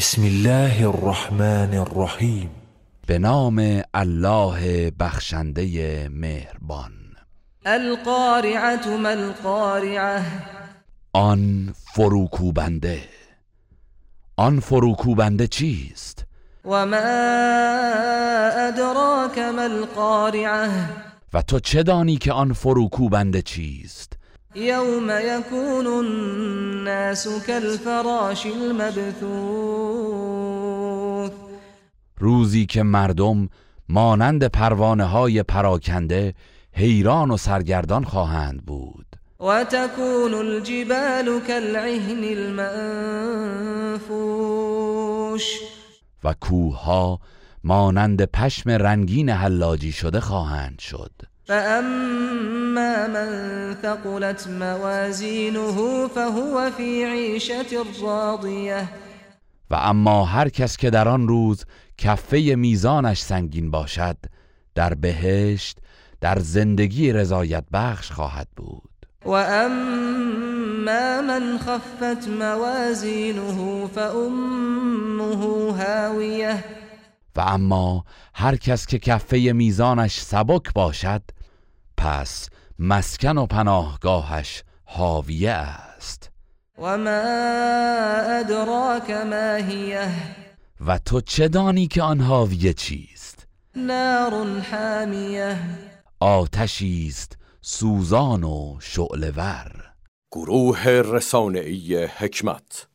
بسم الله الرحمن الرحیم به نام الله بخشنده مهربان. القارعه ما القارعه آن فروکوبنده. آن فروکوبنده چیست؟ و ما ادراک ما القارعه و تو چه دانی که آن فروکوبنده چیست؟ یوم یکون الناس كالفراش المبثوث. روزی که مردم مانند پروانه های پراکنده حیران و سرگردان خواهند بود. و تكون الجبال كالعهن المنفوش. و کوهها مانند پشم رنگین حلاجی شده خواهند شد. فأما من ثقلت موازینه فهو في عیشة راضیه و اما هر کس که در آن روز کفه میزانش سنگین باشد در بهشت در زندگی رضایت بخش خواهد بود. و اما من خفت موازینه فامه هاویه و اما هر کس که کفه میزانش سبک باشد پس مسکن و پناهگاهش حاویه است. و ما ادراک ما هیه و تو چه دانی که آن حاویه چیست؟ نار حامیه آتشی است سوزان و شعله‌ور. گروه رسانه‌ای حکمت